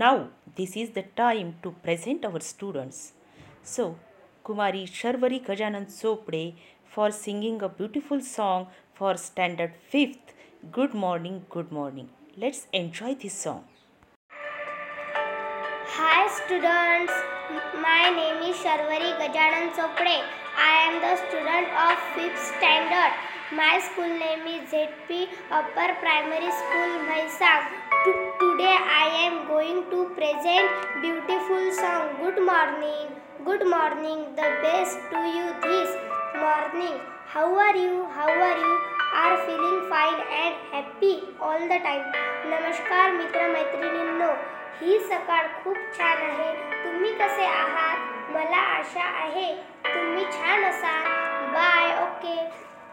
Now, this is the time to present our students. So, Kumari Sharvari Gajanan Chopde for singing a beautiful song for standard 5th. Good morning, good morning. Let's enjoy this song. Hi students, my name is Sharvari Gajanan Chopde. I am the student of 5th standard. My school name is ZP Upper Primary School Maisang. To present beautiful song Good morning. Good morning. The best to you this morning. How are you? How are you? Are feeling fine and happy all the time. नमस्कार मित्र मैत्रिणींनो ही सकाळ खूप छान आहे तुम्ही कसे आहात